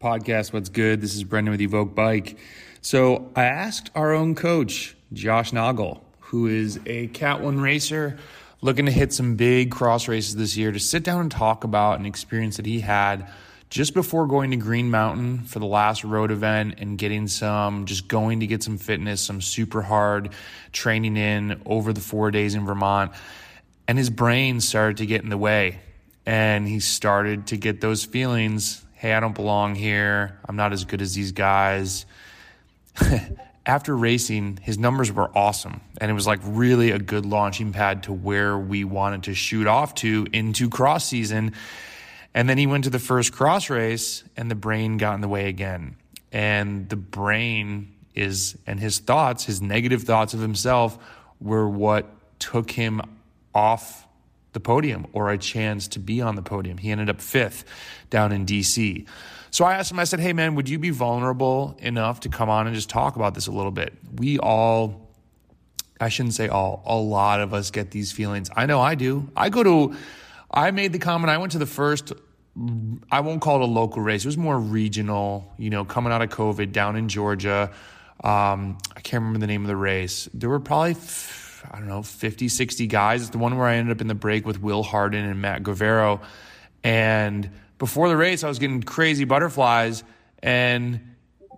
podcast. What's good? This is Brendan with Evoke Bike. So I asked our own coach, Josh Noggle, who is a Cat 1 racer looking to hit some big cross races this year, to sit down and talk about an experience that he had just before going to Green Mountain for the last road event and getting some, just going to get some fitness, some super hard training in over the four days in Vermont. And his brain started to get in the way. And he started to get those feelings hey, I don't belong here. I'm not as good as these guys. After racing, his numbers were awesome. And it was like really a good launching pad to where we wanted to shoot off to into cross season. And then he went to the first cross race and the brain got in the way again. And the brain is, and his thoughts, his negative thoughts of himself were what took him off the podium or a chance to be on the podium. He ended up fifth down in DC. So I asked him, I said, Hey man, would you be vulnerable enough to come on and just talk about this a little bit? We all, I shouldn't say all, a lot of us get these feelings. I know I do. I go to, I made the comment, I went to the first, I won't call it a local race. It was more regional, you know, coming out of COVID down in Georgia. Um, I can't remember the name of the race. There were probably, I don't know, 50, 60 guys. It's the one where I ended up in the break with Will Harden and Matt Guerrero. And before the race, I was getting crazy butterflies. And,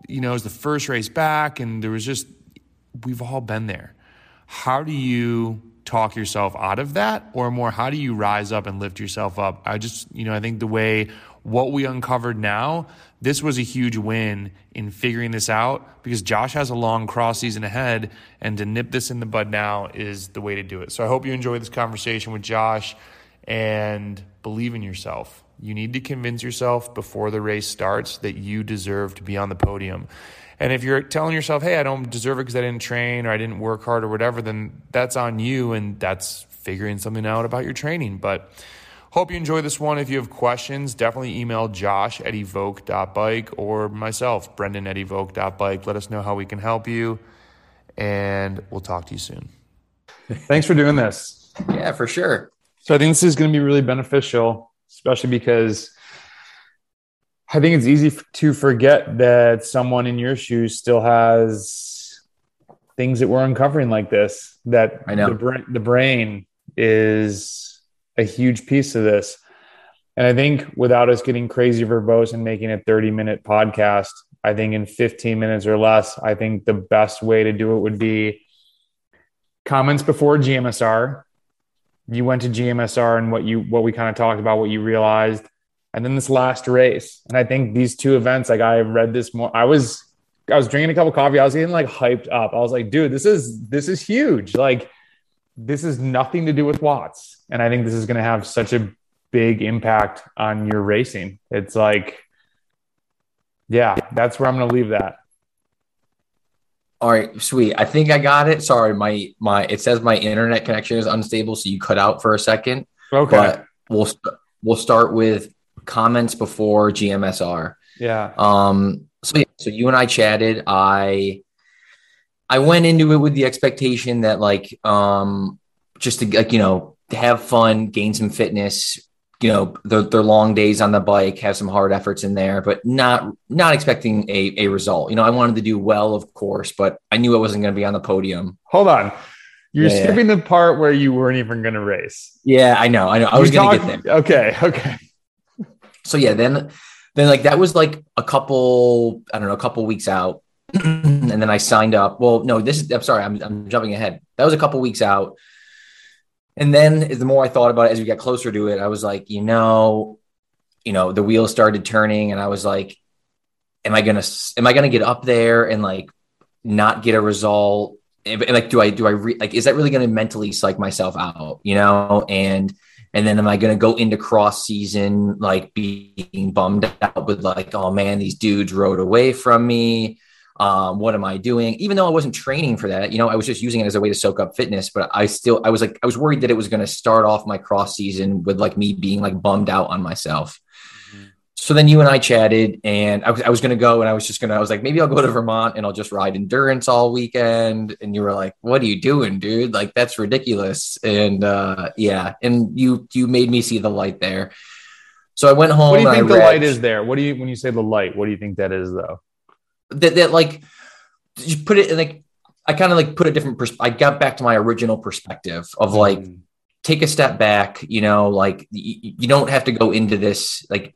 you know, it was the first race back, and there was just, we've all been there. How do you talk yourself out of that? Or more, how do you rise up and lift yourself up? I just, you know, I think the way what we uncovered now, this was a huge win in figuring this out because Josh has a long cross season ahead, and to nip this in the bud now is the way to do it. So I hope you enjoy this conversation with Josh and believe in yourself. You need to convince yourself before the race starts that you deserve to be on the podium. And if you're telling yourself, hey, I don't deserve it because I didn't train or I didn't work hard or whatever, then that's on you and that's figuring something out about your training. But Hope you enjoy this one. If you have questions, definitely email josh at evoke.bike or myself, Brendan at evoke.bike. Let us know how we can help you, and we'll talk to you soon. Thanks for doing this. Yeah, for sure. So I think this is going to be really beneficial, especially because I think it's easy to forget that someone in your shoes still has things that we're uncovering like this, that I know. The, bra- the brain is a huge piece of this. And I think without us getting crazy verbose and making a 30 minute podcast, I think in 15 minutes or less, I think the best way to do it would be comments before GMSR. You went to GMSR and what you what we kind of talked about, what you realized, and then this last race. And I think these two events, like I read this more, I was I was drinking a cup of coffee, I was getting like hyped up. I was like, dude, this is this is huge. Like this is nothing to do with watts. And I think this is going to have such a big impact on your racing. It's like, yeah, that's where I'm going to leave that. All right, sweet. I think I got it. Sorry, my my it says my internet connection is unstable, so you cut out for a second. Okay. But we'll we'll start with comments before GMSR. Yeah. Um. So yeah, so you and I chatted. I I went into it with the expectation that like um just to like you know have fun, gain some fitness, you know, their, their long days on the bike, have some hard efforts in there, but not not expecting a, a result. You know, I wanted to do well, of course, but I knew I wasn't going to be on the podium. Hold on. You're yeah, skipping yeah. the part where you weren't even going to race. Yeah, I know. I know. I was going to get there. Okay. Okay. So yeah, then then like that was like a couple, I don't know, a couple weeks out. And then I signed up. Well, no, this is, I'm sorry, I'm, I'm jumping ahead. That was a couple weeks out. And then the more I thought about it as we got closer to it, I was like, you know, you know, the wheels started turning and I was like, am I going to, am I going to get up there and like not get a result? And, like, do I, do I re- like, is that really going to mentally psych myself out, you know? And, and then am I going to go into cross season like being bummed out with like, oh man, these dudes rode away from me um, what am I doing? Even though I wasn't training for that, you know, I was just using it as a way to soak up fitness. But I still, I was like, I was worried that it was going to start off my cross season with like me being like bummed out on myself. Mm-hmm. So then you and I chatted, and I was, I was going to go, and I was just going to, I was like, maybe I'll go to Vermont and I'll just ride endurance all weekend. And you were like, what are you doing, dude? Like that's ridiculous. And uh, yeah, and you you made me see the light there. So I went home. What do you think the read- light is there? What do you when you say the light? What do you think that is though? That, that like you put it in like I kind of like put a different pers- I got back to my original perspective of like Mm. take a step back, you know, like you, you don't have to go into this like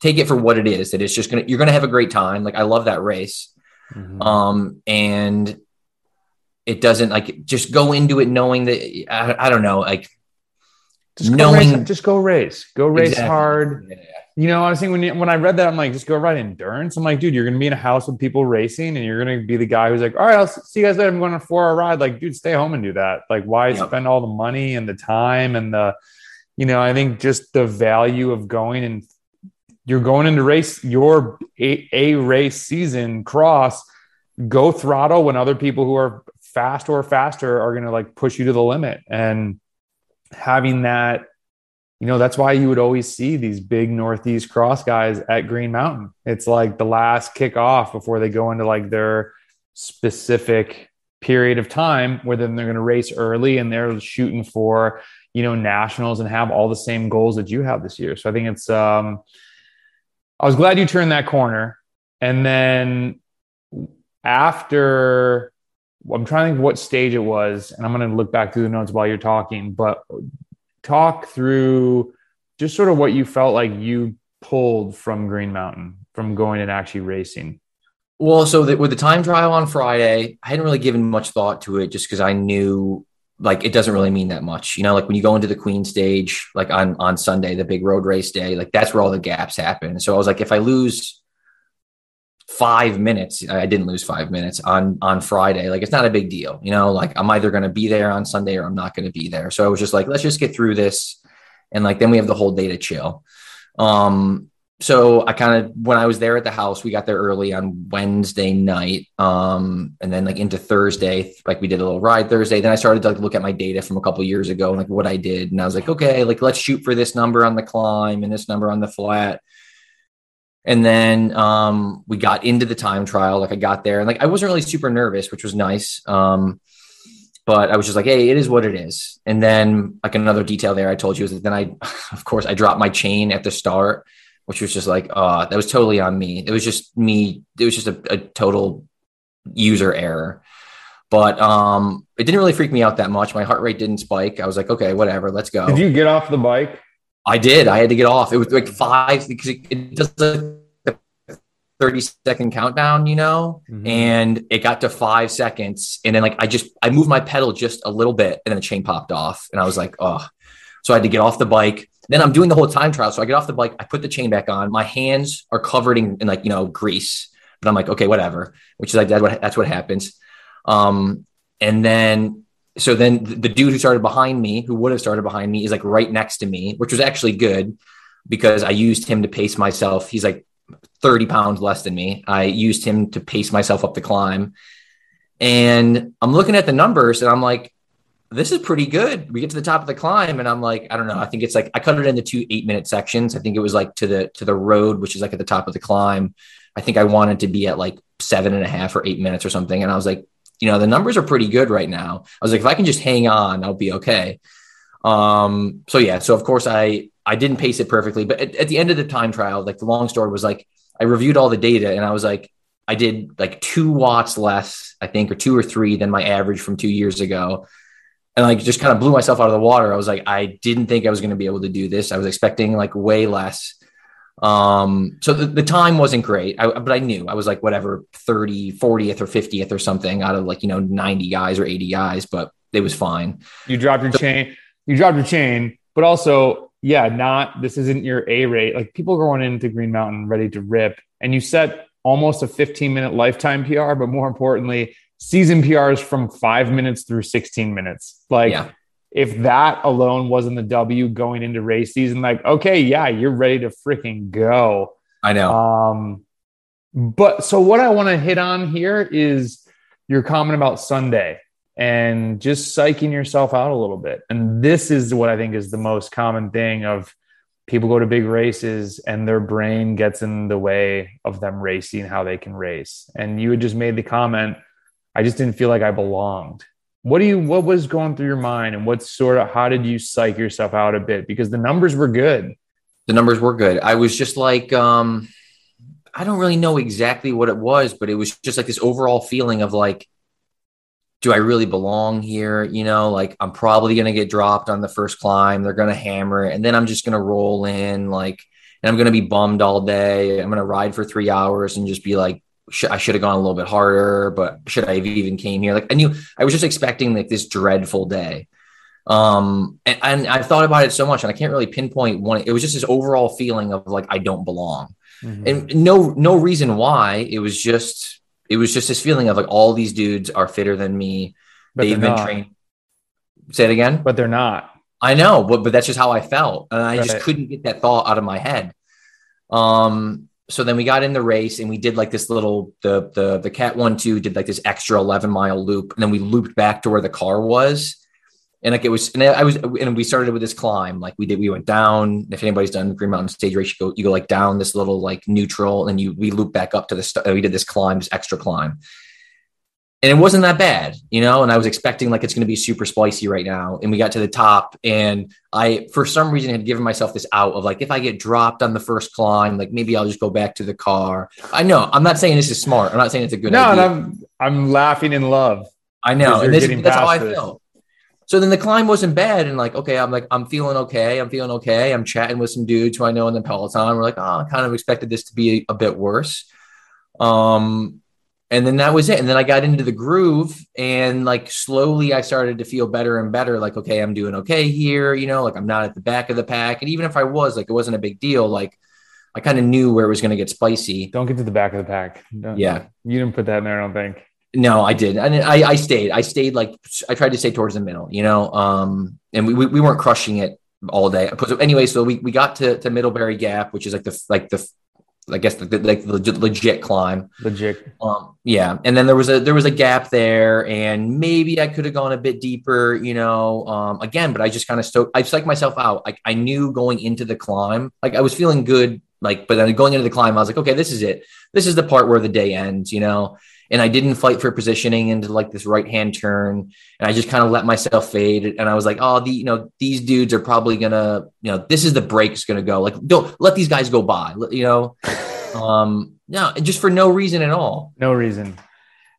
take it for what it is that it's just gonna you're gonna have a great time. Like I love that race. Mhm. Um and it doesn't like just go into it knowing that I, I don't know like just go knowing- race, just go race, go race Exactly. hard. Yeah. You know, I was thinking when you, when I read that, I'm like, just go ride endurance. I'm like, dude, you're gonna be in a house with people racing, and you're gonna be the guy who's like, all right, I'll see you guys later. I'm going on a four hour ride. Like, dude, stay home and do that. Like, why Yep. spend all the money and the time and the, you know, I think just the value of going and you're going into race your a, a race season cross, go throttle when other people who are fast or faster are gonna like push you to the limit and having that you know that's why you would always see these big northeast cross guys at green mountain. It's like the last kickoff before they go into like their specific period of time where then they're going to race early and they're shooting for you know nationals and have all the same goals that you have this year. So i think it's um i was glad you turned that corner. And then after i'm trying to think what stage it was and i'm going to look back through the notes while you're talking but talk through just sort of what you felt like you pulled from Green Mountain from going and actually racing. Well, so with the time trial on Friday, I hadn't really given much thought to it just because I knew like it doesn't really mean that much. You know, like when you go into the Queen stage, like on on Sunday, the big road race day, like that's where all the gaps happen. So I was like, if I lose five minutes, I didn't lose five minutes on on Friday. Like it's not a big deal. You know, like I'm either going to be there on Sunday or I'm not going to be there. So I was just like, let's just get through this, and like then we have the whole day to chill. Um, so I kind of when I was there at the house, we got there early on Wednesday night, um, and then like into Thursday, like we did a little ride Thursday. Then I started to like, look at my data from a couple years ago, and like what I did, and I was like, okay, like let's shoot for this number on the climb and this number on the flat. And then um, we got into the time trial. Like I got there, and like I wasn't really super nervous, which was nice. Um, but I was just like, hey, it is what it is. And then like another detail there I told you is that then I, of course, I dropped my chain at the start which was just like, uh, that was totally on me. It was just me. It was just a, a total user error. But um, it didn't really freak me out that much. My heart rate didn't spike. I was like, okay, whatever, let's go. Did you get off the bike? I did. I had to get off. It was like five because it, it does a 30 second countdown, you know, Mhm. and it got to five seconds. And then like I just I moved my pedal just a little bit and then the chain popped off. And I was like, oh. So I had to get off the bike. Then I'm doing the whole time trial. So I get off the bike, I put the chain back on. My hands are covered in, in like, you know, grease. But I'm like, okay, whatever. Which is like that's what that's what happens. Um, and then so then the the dude who started behind me, who would have started behind me, is like right next to me, which was actually good because I used him to pace myself. He's like 30 pounds less than me. I used him to pace myself up the climb. And I'm looking at the numbers and I'm like, this is pretty good. We get to the top of the climb, and I'm like, I don't know. I think it's like I cut it into two eight minute sections. I think it was like to the to the road, which is like at the top of the climb. I think I wanted to be at like seven and a half or eight minutes or something. And I was like, you know, the numbers are pretty good right now. I was like, if I can just hang on, I'll be okay. Um, so yeah, so of course I I didn't pace it perfectly, but at, at the end of the time trial, like the long story was like I reviewed all the data and I was like, I did like two watts less, I think, or two or three than my average from two years ago. And like just kind of blew myself out of the water. I was like, I didn't think I was going to be able to do this. I was expecting like way less. Um, so the, the time wasn't great, I, but I knew I was like, whatever, 30, 40th or 50th or something out of like, you know, 90 guys or 80 guys, but it was fine. You dropped your chain. You dropped your chain, but also, yeah, not this isn't your A rate. Like people going into Green Mountain ready to rip, and you set almost a 15 minute lifetime PR, but more importantly, season PRs from five minutes through 16 minutes. Like Yeah. if that alone wasn't the W going into race season, like, okay, yeah, you're ready to freaking go. I know. Um, but so what I want to hit on here is your comment about Sunday and just psyching yourself out a little bit. And this is what I think is the most common thing of people go to big races and their brain gets in the way of them racing how they can race. And you had just made the comment, I just didn't feel like I belonged. What do you what was going through your mind and what sort of how did you psych yourself out a bit? Because the numbers were good. The numbers were good. I was just like, um, I don't really know exactly what it was, but it was just like this overall feeling of like, do I really belong here? You know, like I'm probably going to get dropped on the first climb. They're going to hammer it. And then I'm just going to roll in, like, and I'm going to be bummed all day. I'm going to ride for three hours and just be like, sh- I should have gone a little bit harder, but should I have even came here? Like, I knew I was just expecting like this dreadful day. Um, and, and I've thought about it so much and I can't really pinpoint one. It was just this overall feeling of like, I don't belong. Mm-hmm. And no, no reason why. It was just, it was just this feeling of like all these dudes are fitter than me. But They've been not. trained. Say it again. But they're not. I know, but but that's just how I felt, and I right. just couldn't get that thought out of my head. Um. So then we got in the race and we did like this little the the the cat one two did like this extra eleven mile loop, and then we looped back to where the car was and like it was, and I was, and we started with this climb. Like we did, we went down. If anybody's done Green Mountain Stage Race, you go, you go like down this little like neutral, and you we loop back up to the. St- we did this climb, this extra climb, and it wasn't that bad, you know. And I was expecting like it's going to be super spicy right now, and we got to the top, and I for some reason had given myself this out of like if I get dropped on the first climb, like maybe I'll just go back to the car. I know I'm not saying this is smart. I'm not saying it's a good. No, idea. and I'm I'm laughing in love. I know, and this, that's how I this. feel so then the climb wasn't bad. And like, okay, I'm like, I'm feeling okay. I'm feeling okay. I'm chatting with some dudes who I know in the Peloton. We're like, oh, I kind of expected this to be a, a bit worse. Um, and then that was it. And then I got into the groove and like slowly I started to feel better and better. Like, okay, I'm doing okay here, you know, like I'm not at the back of the pack. And even if I was, like, it wasn't a big deal. Like, I kind of knew where it was going to get spicy. Don't get to the back of the pack. Don't, yeah. You didn't put that in there, I don't think. No, I did. And I, I stayed. I stayed like I tried to stay towards the middle, you know. Um, and we, we, we weren't crushing it all day. So anyway, so we, we got to, to Middlebury Gap, which is like the like the I guess the, the like the legit, legit climb. Legit. Um, yeah. And then there was a there was a gap there, and maybe I could have gone a bit deeper, you know. Um, again, but I just kind of stoked. I psyched myself out. Like I knew going into the climb, like I was feeling good. Like, but then going into the climb, I was like, okay, this is it. This is the part where the day ends, you know and I didn't fight for positioning into like this right hand turn, and I just kind of let myself fade. And I was like, oh, the you know these dudes are probably gonna you know this is the break is gonna go. Like don't let these guys go by. You know, um, no, just for no reason at all. No reason.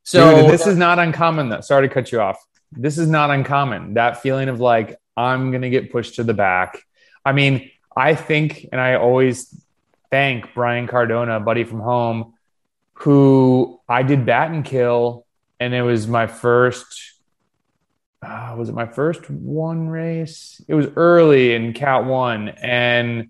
So Dude, this is not uncommon though. Sorry to cut you off. This is not uncommon. That feeling of like I'm gonna get pushed to the back. I mean, I think, and I always thank Brian Cardona, buddy from home who I did Battenkill, and it was my first. Uh, was it my first one race? It was early in Cat One, and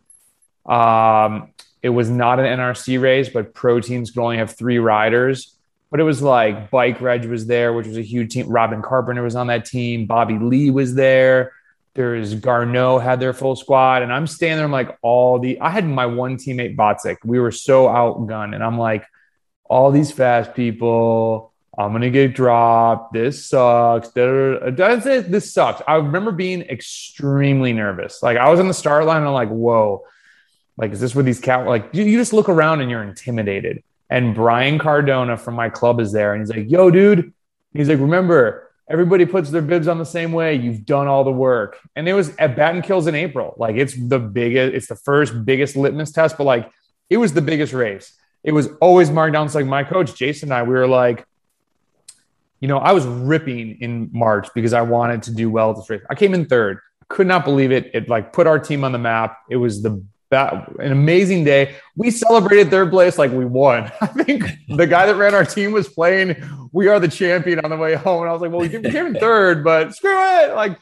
um, it was not an NRC race, but pro teams could only have three riders. But it was like Bike Reg was there, which was a huge team. Robin Carpenter was on that team. Bobby Lee was there. There's Garneau had their full squad, and I'm standing there. I'm like, all the I had my one teammate Botzik. We were so outgunned, and I'm like, all these fast people. I'm gonna get dropped. This sucks. Does it? This sucks. I remember being extremely nervous. Like I was on the start line. And I'm like, whoa. Like, is this where these cat? Like, you, you just look around and you're intimidated. And Brian Cardona from my club is there, and he's like, "Yo, dude." He's like, "Remember, everybody puts their bibs on the same way. You've done all the work." And it was at Battenkill's in April. Like, it's the biggest. It's the first biggest litmus test, but like, it was the biggest race it was always marked down. It's like my coach, Jason and I, we were like, you know, I was ripping in March because I wanted to do well at this race. I came in third. Could not believe it. It like put our team on the map. It was the that an amazing day. We celebrated third place like we won. I think the guy that ran our team was playing "We Are the Champion" on the way home, and I was like, "Well, we came in third, but screw it!" Like,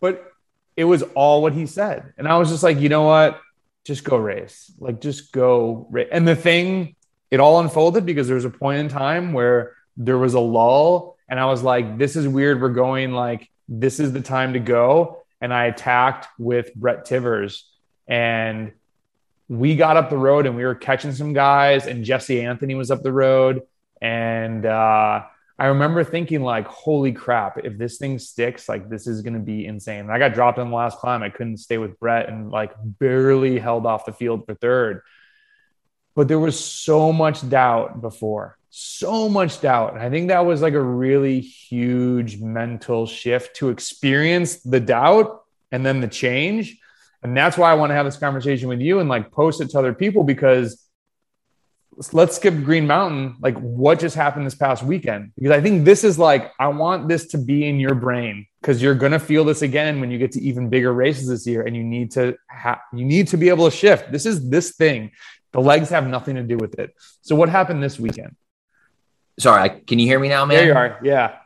but it was all what he said, and I was just like, you know what? Just go race. Like just go race. And the thing, it all unfolded because there was a point in time where there was a lull and I was like, this is weird. We're going like, this is the time to go. And I attacked with Brett Tivers and we got up the road and we were catching some guys and Jesse Anthony was up the road and, uh, I remember thinking like, holy crap, if this thing sticks, like this is going to be insane. And I got dropped on the last climb. I couldn't stay with Brett and like barely held off the field for third. But there was so much doubt before, so much doubt. And I think that was like a really huge mental shift to experience the doubt and then the change. And that's why I want to have this conversation with you and like post it to other people because let's skip Green Mountain. Like, what just happened this past weekend? Because I think this is like, I want this to be in your brain because you're going to feel this again when you get to even bigger races this year, and you need to have, you need to be able to shift. This is this thing. The legs have nothing to do with it. So, what happened this weekend? Sorry, can you hear me now, man? There you are. Yeah.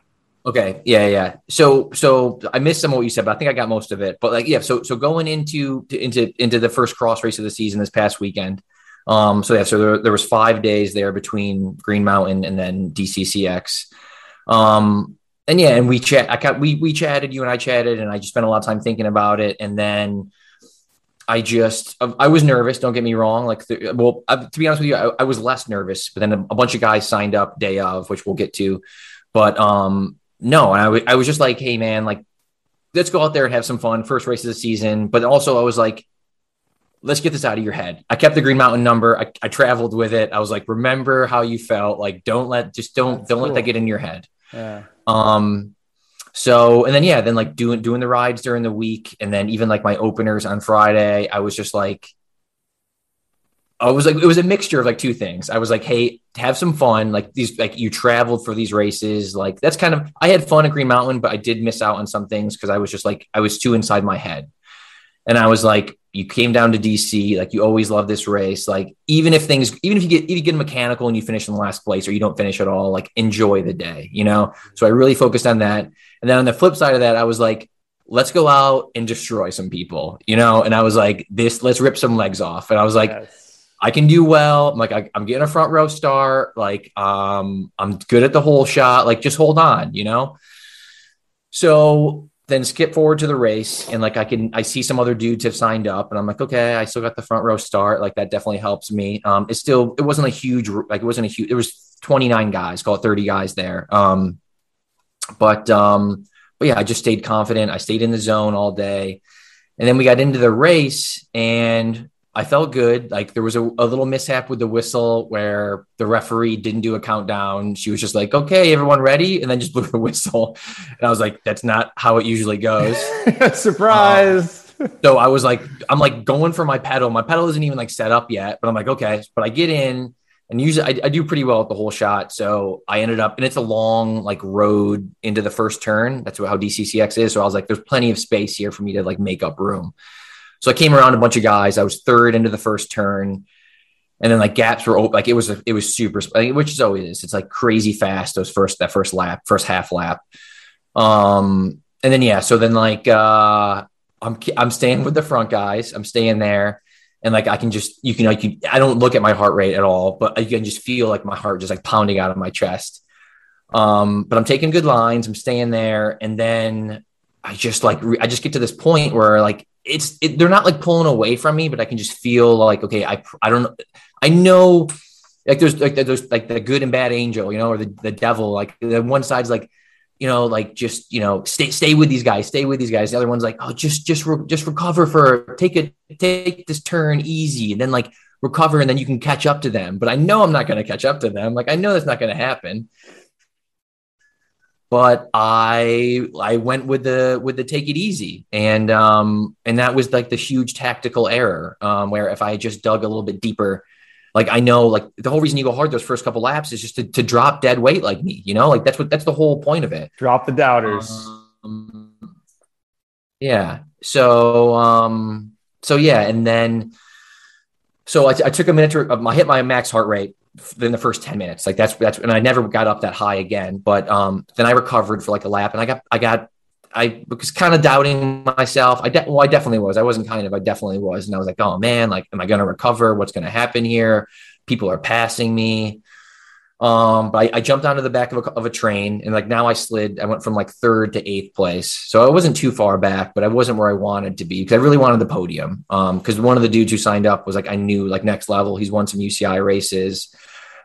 Okay. Yeah, yeah. So, so I missed some of what you said, but I think I got most of it. But like, yeah. So, so going into into into the first cross race of the season this past weekend. Um. So yeah. So there, there was five days there between Green Mountain and then DCCX. Um. And yeah, and we chat. I got we we chatted. You and I chatted, and I just spent a lot of time thinking about it. And then I just I was nervous. Don't get me wrong. Like, the, well, I, to be honest with you, I, I was less nervous. But then a, a bunch of guys signed up day of, which we'll get to. But um, no, and I, w- I was just like, hey, man, like, let's go out there and have some fun. First race of the season. But also, I was like, let's get this out of your head. I kept the Green Mountain number. I, I traveled with it. I was like, remember how you felt. Like, don't let, just don't, That's don't cool. let that get in your head. Yeah. Um, so, and then, yeah, then like doing, doing the rides during the week. And then even like my openers on Friday, I was just like, I was like, it was a mixture of like two things. I was like, hey, have some fun. Like these, like you traveled for these races. Like that's kind of, I had fun at Green Mountain, but I did miss out on some things because I was just like, I was too inside my head. And I was like, you came down to DC, like you always love this race. Like even if things, even if you get, if you get mechanical and you finish in the last place or you don't finish at all, like enjoy the day, you know? So I really focused on that. And then on the flip side of that, I was like, let's go out and destroy some people, you know? And I was like, this, let's rip some legs off. And I was like, yes I can do well. I'm like, I, am getting a front row start. Like, um, I'm good at the whole shot. Like, just hold on, you know? So then skip forward to the race and like I can I see some other dudes have signed up and I'm like, okay, I still got the front row start. Like that definitely helps me. Um, it's still it wasn't a huge like it wasn't a huge it was 29 guys, call it 30 guys there. Um, but um, but yeah, I just stayed confident. I stayed in the zone all day. And then we got into the race and I felt good. Like there was a, a, little mishap with the whistle where the referee didn't do a countdown. She was just like, okay, everyone ready? And then just blew the whistle. And I was like, that's not how it usually goes. Surprise. Um, so I was like, I'm like going for my pedal. My pedal isn't even like set up yet, but I'm like, okay. But I get in and usually I, I do pretty well at the whole shot. So I ended up, and it's a long like road into the first turn. That's how DCCX is. So I was like, there's plenty of space here for me to like make up room. So I came around a bunch of guys. I was third into the first turn. And then like gaps were open. Like it was, a, it was super, which is always. It's like crazy fast. Those first, that first lap, first half lap. Um, and then, yeah. So then like, uh, I'm, I'm staying with the front guys. I'm staying there. And like, I can just, you can, like, you, I don't look at my heart rate at all, but I can just feel like my heart just like pounding out of my chest. Um, but I'm taking good lines. I'm staying there. And then I just like, I just get to this point where like, it's it, they're not like pulling away from me, but I can just feel like okay, I I don't I know like there's like there's like the good and bad angel, you know, or the, the devil. Like the one side's like, you know, like just you know, stay stay with these guys, stay with these guys. The other one's like, oh, just just re- just recover for take it take this turn easy, and then like recover, and then you can catch up to them. But I know I'm not going to catch up to them. Like I know that's not going to happen but I I went with the with the take it easy. And um and that was like the huge tactical error um where if I just dug a little bit deeper like I know like the whole reason you go hard those first couple laps is just to, to drop dead weight like me you know? Like that's what that's the whole point of it. Drop the doubters. Um, yeah. So um so yeah. And then so I, t- I took a minute to I hit my max heart rate in the first 10 minutes. Like that's that's and I never got up that high again. But um then I recovered for like a lap and I got I got I was kind of doubting myself. I de- well, I definitely was. I wasn't kind of, I definitely was. And I was like, oh man, like, am I going to recover? What's going to happen here? People are passing me. Um, but I, I, jumped onto the back of a, of a train and like now I slid, I went from like third to eighth place. So I wasn't too far back, but I wasn't where I wanted to be because I really wanted the podium. Um, because one of the dudes who signed up was like, I knew like next level, he's won some UCI races. I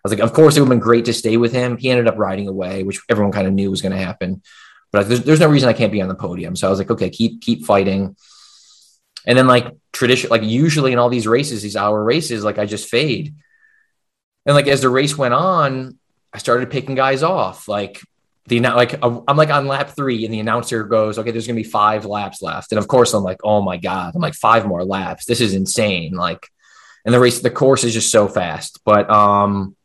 was like, of course it would have been great to stay with him. He ended up riding away, which everyone kind of knew was going to happen. But there's, there's no reason I can't be on the podium. So I was like, okay, keep keep fighting. And then like tradition, like usually in all these races, these hour races, like I just fade. And like as the race went on, I started picking guys off. Like the like I'm like on lap three, and the announcer goes, "Okay, there's gonna be five laps left." And of course, I'm like, "Oh my god!" I'm like, five more laps. This is insane. Like, and the race, the course is just so fast. But um,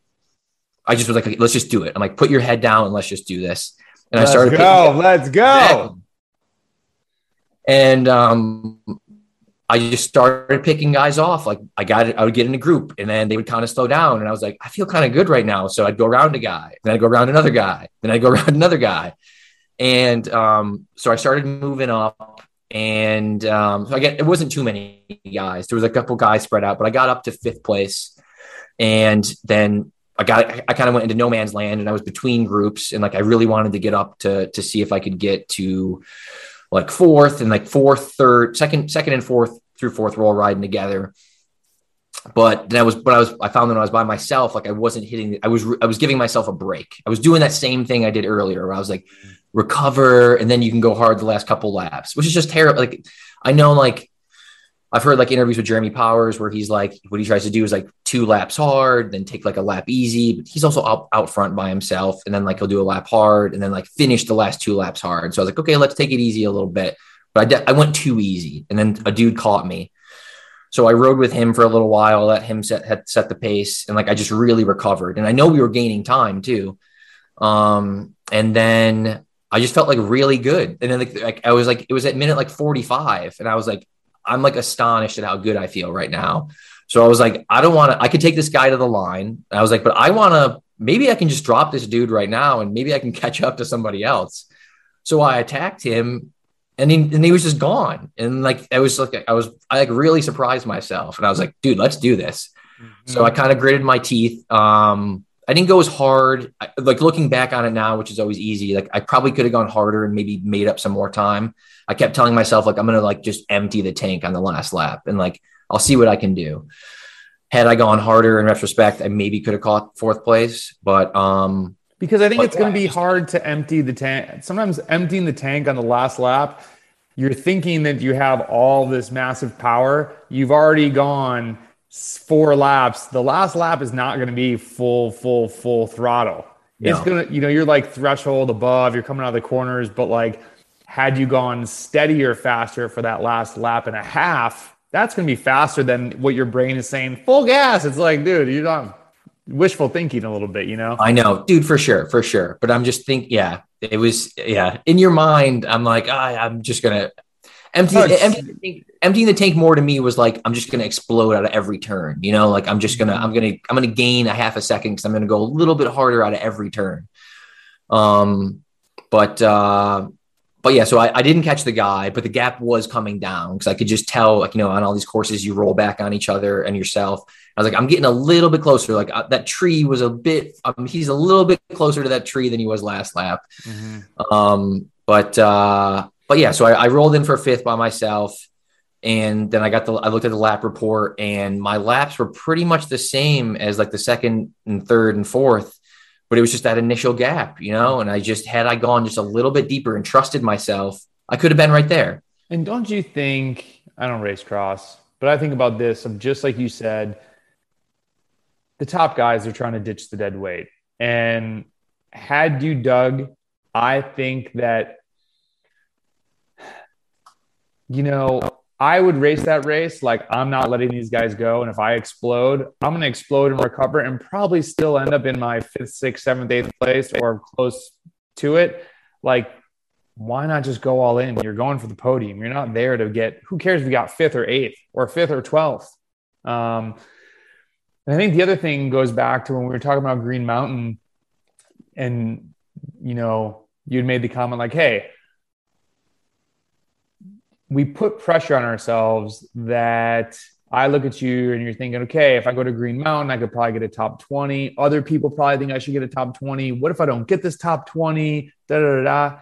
I just was like, "Let's just do it." I'm like, "Put your head down and let's just do this." And let's I started. Go, let's go. And um, I just started picking guys off. Like I got it, I would get in a group and then they would kind of slow down. And I was like, I feel kind of good right now. So I'd go around a guy, then I'd go around another guy, then I'd go around another guy. And um, so I started moving up. And um, so I get it wasn't too many guys. There was a couple guys spread out, but I got up to fifth place. And then I got I kind of went into no man's land and I was between groups and like I really wanted to get up to to see if I could get to like fourth and like fourth, third, second, second and fourth through fourth roll riding together. But then I was, but I was, I found that when I was by myself, like I wasn't hitting, I was, I was giving myself a break. I was doing that same thing I did earlier where I was like, recover, and then you can go hard the last couple laps, which is just terrible. Like, I know, like, I've heard like interviews with Jeremy Powers where he's like, what he tries to do is like two laps hard, then take like a lap easy. But he's also out, out front by himself. And then like he'll do a lap hard and then like finish the last two laps hard. So I was like, okay, let's take it easy a little bit. But I, de- I went too easy. And then a dude caught me. So I rode with him for a little while, let him set, set the pace. And like I just really recovered. And I know we were gaining time too. Um, and then I just felt like really good. And then like, like I was like, it was at minute like 45. And I was like, I'm like astonished at how good I feel right now. So I was like, I don't want to, I could take this guy to the line. I was like, but I want to, maybe I can just drop this dude right now and maybe I can catch up to somebody else. So I attacked him and he, and he was just gone. And like, I was like, I was, I like really surprised myself and I was like, dude, let's do this. Mm-hmm. So I kind of gritted my teeth. Um, I didn't go as hard. Like looking back on it now, which is always easy. Like I probably could have gone harder and maybe made up some more time. I kept telling myself like I'm gonna like just empty the tank on the last lap and like I'll see what I can do. Had I gone harder in retrospect, I maybe could have caught fourth place, but um because I think it's going to be hard to empty the tank. Sometimes emptying the tank on the last lap, you're thinking that you have all this massive power. You've already gone four laps. The last lap is not going to be full, full, full throttle. No. It's going to, you know, you're like threshold above, you're coming out of the corners, but like had you gone steadier faster for that last lap and a half, that's going to be faster than what your brain is saying full gas. It's like, dude, you're not wishful thinking a little bit, you know? I know, dude, for sure, for sure. But I'm just think, yeah, it was, yeah, in your mind, I'm like, ah, I'm just going to empty, oh, empty, emptying the tank more to me was like, I'm just going to explode out of every turn, you know, like I'm just going to, I'm going to, I'm going to gain a half a second because I'm going to go a little bit harder out of every turn. Um, but, uh, but yeah, so I, I, didn't catch the guy, but the gap was coming down because I could just tell, like, you know, on all these courses, you roll back on each other and yourself. I was like, I'm getting a little bit closer. Like uh, that tree was a bit, um, he's a little bit closer to that tree than he was last lap. Mm-hmm. Um, but, uh, but yeah, so I, I, rolled in for fifth by myself. And then I got the, I looked at the lap report and my laps were pretty much the same as like the second and third and fourth but it was just that initial gap, you know. And I just had I gone just a little bit deeper and trusted myself, I could have been right there. And don't you think I don't race cross, but I think about this of just like you said, the top guys are trying to ditch the dead weight. And had you dug, I think that you know, I would race that race like I'm not letting these guys go. And if I explode, I'm going to explode and recover and probably still end up in my fifth, sixth, seventh, eighth place or close to it. Like, why not just go all in? You're going for the podium. You're not there to get, who cares if you got fifth or eighth or fifth or 12th? Um, and I think the other thing goes back to when we were talking about Green Mountain and, you know, you'd made the comment like, hey, we put pressure on ourselves that I look at you and you're thinking, okay, if I go to Green Mountain, I could probably get a top 20. Other people probably think I should get a top 20. What if I don't get this top 20? Da da da. da.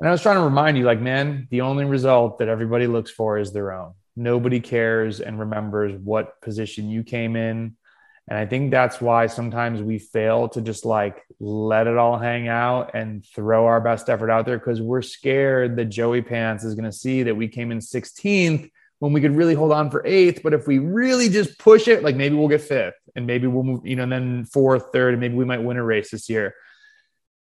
And I was trying to remind you, like, man, the only result that everybody looks for is their own. Nobody cares and remembers what position you came in, and I think that's why sometimes we fail to just like let it all hang out and throw our best effort out there because we're scared that Joey Pants is going to see that we came in 16th when we could really hold on for eighth. But if we really just push it, like maybe we'll get fifth and maybe we'll move, you know, and then fourth, third, and maybe we might win a race this year.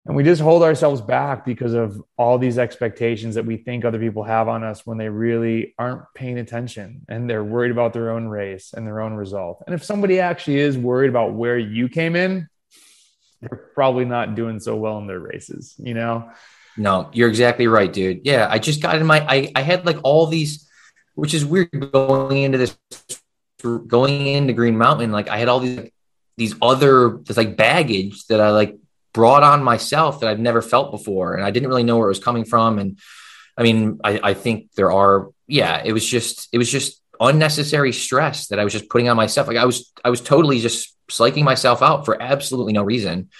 And we just hold ourselves back because of all these expectations that we think other people have on us when they really aren't paying attention and they're worried about their own race and their own result. And if somebody actually is worried about where you came in, they're probably not doing so well in their races, you know? No, you're exactly right, dude. Yeah, I just got in my I, I had like all these, which is weird going into this going into Green Mountain, like I had all these these other this like baggage that I like brought on myself that I've never felt before. And I didn't really know where it was coming from. And I mean, I, I think there are, yeah, it was just, it was just unnecessary stress that I was just putting on myself. Like I was, I was totally just psyching myself out for absolutely no reason.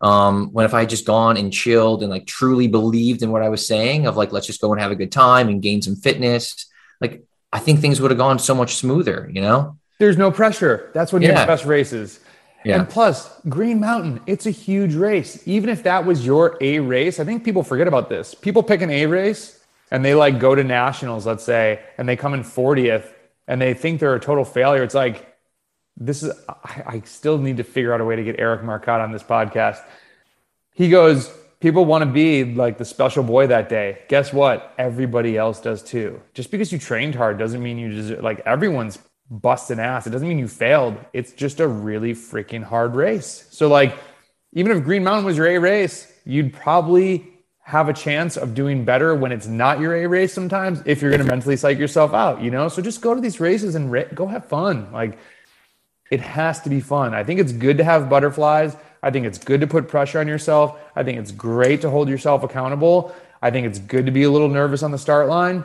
Um, when if I had just gone and chilled and like truly believed in what I was saying of like, let's just go and have a good time and gain some fitness, like I think things would have gone so much smoother, you know? There's no pressure. That's when yeah. makes best races. Yeah. And plus, Green Mountain, it's a huge race. Even if that was your A race, I think people forget about this. People pick an A race and they like go to nationals, let's say, and they come in 40th and they think they're a total failure. It's like, this is, I, I still need to figure out a way to get Eric Marcotte on this podcast. He goes, people want to be like the special boy that day. Guess what? Everybody else does too. Just because you trained hard doesn't mean you just like everyone's busting ass. It doesn't mean you failed. It's just a really freaking hard race. So, like, even if Green Mountain was your A race, you'd probably have a chance of doing better when it's not your A race sometimes if you're going to mentally psych yourself out, you know? So just go to these races and ra- go have fun. Like, it has to be fun. I think it's good to have butterflies. I think it's good to put pressure on yourself. I think it's great to hold yourself accountable. I think it's good to be a little nervous on the start line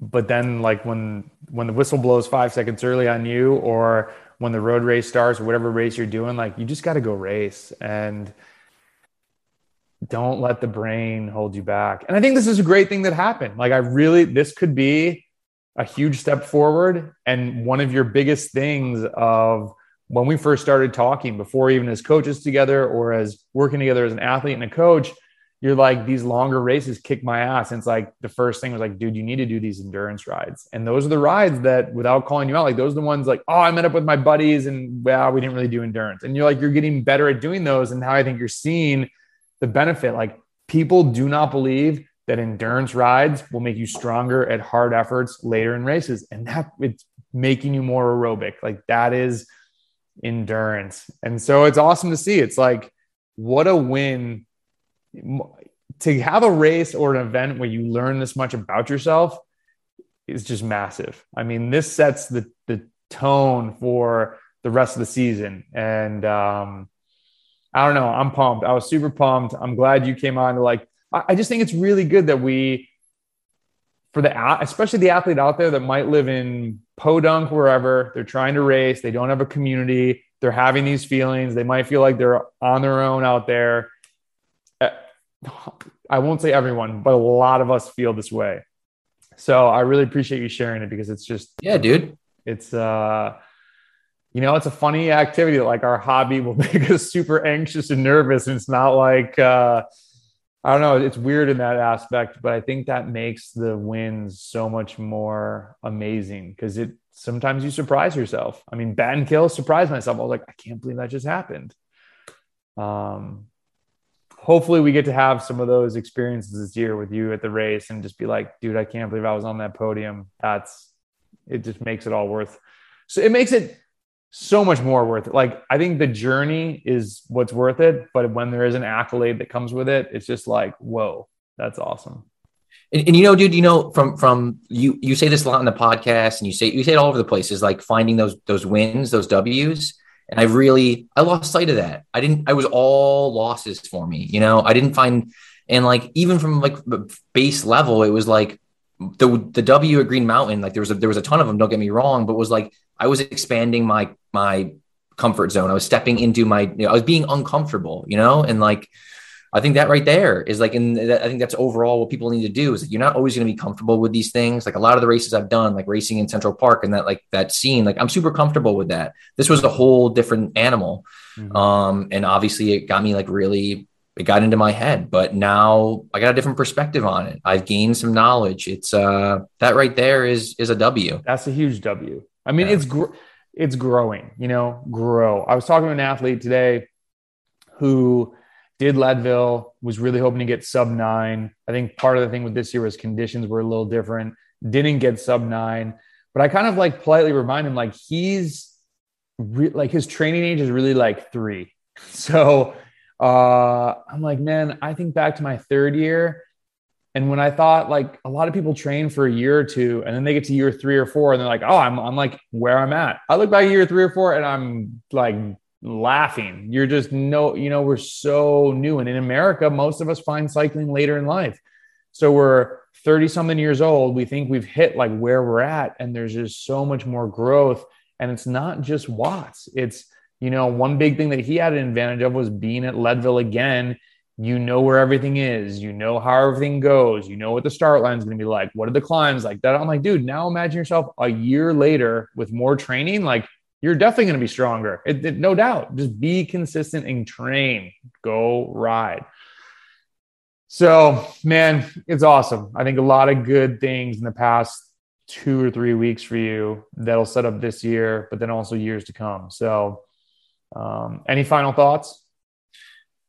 but then like when when the whistle blows five seconds early on you or when the road race starts or whatever race you're doing like you just got to go race and don't let the brain hold you back. And i think this is a great thing that happened. Like i really this could be a huge step forward and one of your biggest things of when we first started talking before even as coaches together or as working together as an athlete and a coach you're like these longer races kick my ass. And it's like the first thing was like, dude, you need to do these endurance rides. And those are the rides that without calling you out, like those are the ones like, oh, I met up with my buddies and well, we didn't really do endurance. And you're like, you're getting better at doing those. And now I think you're seeing the benefit. Like people do not believe that endurance rides will make you stronger at hard efforts later in races. And that it's making you more aerobic. Like that is endurance. And so it's awesome to see. It's like, what a win to have a race or an event where you learn this much about yourself is just massive. I mean, this sets the the tone for the rest of the season, and um, I don't know. I'm pumped. I was super pumped. I'm glad you came on. Like, I, I just think it's really good that we, for the especially the athlete out there that might live in Podunk, wherever they're trying to race, they don't have a community. They're having these feelings. They might feel like they're on their own out there I won't say everyone, but a lot of us feel this way. So I really appreciate you sharing it because it's just yeah, dude. It's uh you know, it's a funny activity that like our hobby will make us super anxious and nervous. And it's not like uh I don't know, it's weird in that aspect, but I think that makes the wins so much more amazing because it sometimes you surprise yourself. I mean, Battenkill surprised myself. I was like, I can't believe that just happened. Um, hopefully we get to have some of those experiences this year with you at the race and just be like, dude, I can't believe I was on that podium. That's it just makes it all worth. So it makes it so much more worth it. Like I think the journey is what's worth it, but when there is an accolade that comes with it, it's just like, whoa, that's awesome. And, and, you know, dude, you know, from from you you say this a lot in the podcast, and you say you say it all over the places, like finding those those wins, those W's. And I really, I lost sight of that. I didn't, I was all losses for me, you know, I didn't find, and like, even from like base level, it was like the, the W at Green Mountain, like there was a, there was a ton of them, don't get me wrong, but was like, I was expanding my, my comfort zone. I was stepping into my, you know, I was being uncomfortable, you know, and like, I think that right there is like, and I think that's overall what people need to do is you're not always going to be comfortable with these things. Like a lot of the races I've done, like racing in Central Park and that like that scene, like I'm super comfortable with that. This was a whole different animal, mm-hmm. um, and obviously it got me like really, it got into my head. But now I got a different perspective on it. I've gained some knowledge. It's uh that right there is is a W. That's a huge W. I mean, yeah. it's gr- it's growing. You know, grow. I was talking to an athlete today who did Leadville, was really hoping to get sub nine. I think part of the thing with this year was conditions were a little different. Didn't get sub nine, but I kind of like politely remind him like he's re- like his training age is really like three. So uh, I'm like, man, I think back to my third year. And when I thought like a lot of people train for a year or two and then they get to year three or four and they're like, oh, I'm, I'm like where I'm at. I look back year three or four and I'm like laughing. You're just no, you know, we're so new. And in America, most of us find cycling later in life. So we're 30 something years old. We think we've hit like where we're at. And there's just so much more growth. And it's not just Watts. It's, you know, one big thing that he had an advantage of was being at Leadville again. You know where everything is, you know how everything goes, you know what the start line is going to be like, what are the climbs like that. I'm like, dude, now imagine yourself a year later with more training, like you're definitely going to be stronger. It, it, no doubt. Just be consistent and train, go ride. So, man, it's awesome. I think a lot of good things in the past two or three weeks for you that'll set up this year, but then also years to come. So, um, any final thoughts?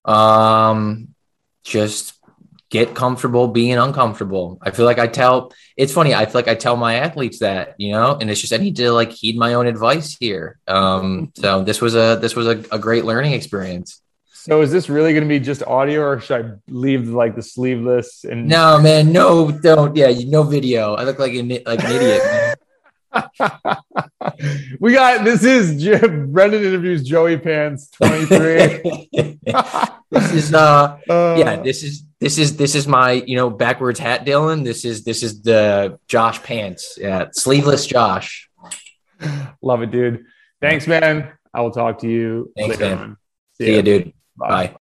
Um, just get comfortable being uncomfortable. I feel like I tell it's funny. I feel like I tell my athletes that, you know, and it's just I need to like heed my own advice here. Um, so this was a this was a, a great learning experience. So is this really going to be just audio, or should I leave like the sleeveless? And no, man, no, don't. Yeah, no video. I look like an like an idiot. we got this is Brendan interviews Joey Pants 23. this is uh, uh, yeah, this is this is this is my you know backwards hat Dylan. This is this is the Josh Pants. Yeah, sleeveless Josh. Love it, dude. Thanks, man. I will talk to you. Thanks, later, man. See, See you, dude. Bye. Bye.